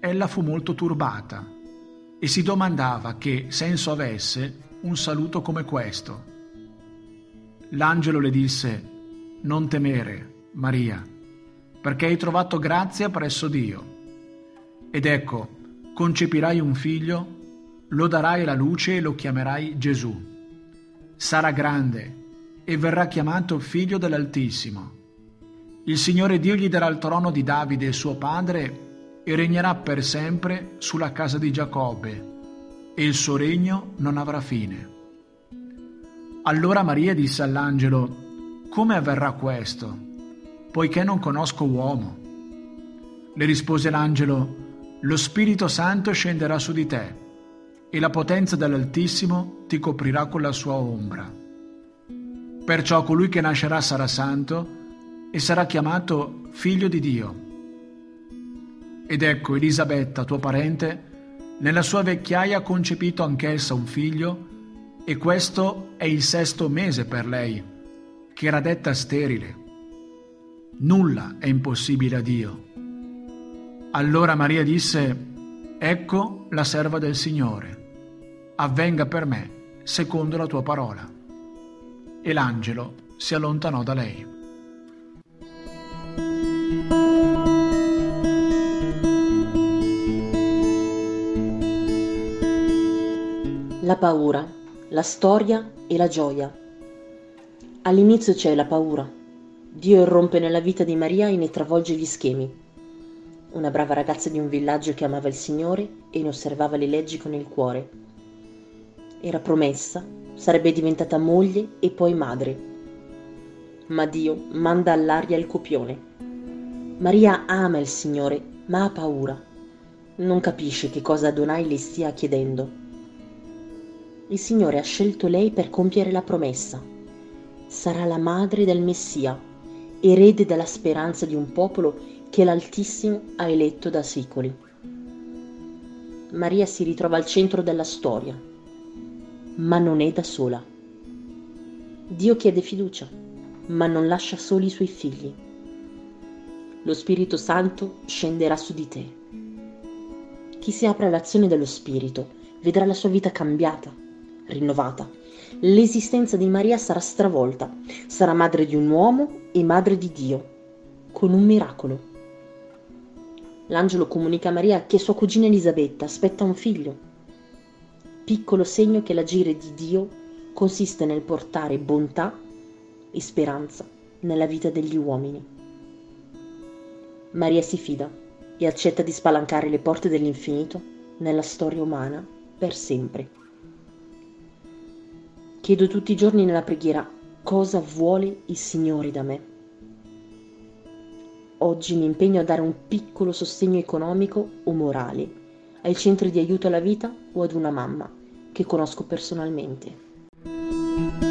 ella fu molto turbata e si domandava che senso avesse un saluto come questo. L'angelo le disse, Non temere, Maria, perché hai trovato grazia presso Dio. Ed ecco, concepirai un figlio, lo darai alla luce e lo chiamerai Gesù. Sarà grande e verrà chiamato figlio dell'Altissimo. Il Signore Dio gli darà il trono di Davide suo padre e regnerà per sempre sulla casa di Giacobbe, e il suo regno non avrà fine. Allora Maria disse all'angelo, Come avverrà questo, poiché non conosco uomo? Le rispose l'angelo, Lo Spirito Santo scenderà su di te, e la potenza dell'Altissimo ti coprirà con la sua ombra. Perciò colui che nascerà sarà santo e sarà chiamato figlio di Dio ed ecco Elisabetta, tua parente, nella sua vecchiaia ha concepito anch'essa un figlio, e questo è il sesto mese per lei, che era detta sterile. Nulla è impossibile a Dio. Allora Maria disse, Ecco la serva del Signore, avvenga per me secondo la tua parola. E l'angelo si allontanò da lei. La paura, la storia e la gioia. All'inizio c'è la paura. Dio irrompe nella vita di Maria e ne travolge gli schemi. Una brava ragazza di un villaggio che amava il Signore e ne osservava le leggi con il cuore. Era promessa, sarebbe diventata moglie e poi madre. Ma Dio manda all'aria il copione. Maria ama il Signore, ma ha paura. Non capisce che cosa Adonai le stia chiedendo il Signore ha scelto lei per compiere la promessa. Sarà la madre del Messia, erede della speranza di un popolo che l'Altissimo ha eletto da secoli. Maria si ritrova al centro della storia, ma non è da sola. Dio chiede fiducia, ma non lascia soli i suoi figli. Lo Spirito Santo scenderà su di te. Chi si apre all'azione dello Spirito vedrà la sua vita cambiata, rinnovata. L'esistenza di Maria sarà stravolta, sarà madre di un uomo e madre di Dio, con un miracolo. L'angelo comunica a Maria che sua cugina Elisabetta aspetta un figlio. Piccolo segno che l'agire di Dio consiste nel portare bontà e speranza nella vita degli uomini. Maria si fida e accetta di spalancare le porte dell'infinito nella storia umana per sempre. Chiedo tutti i giorni nella preghiera cosa vuole il Signore da me. Oggi mi impegno a dare un piccolo sostegno economico o morale ai centri di aiuto alla vita o ad una mamma che conosco personalmente.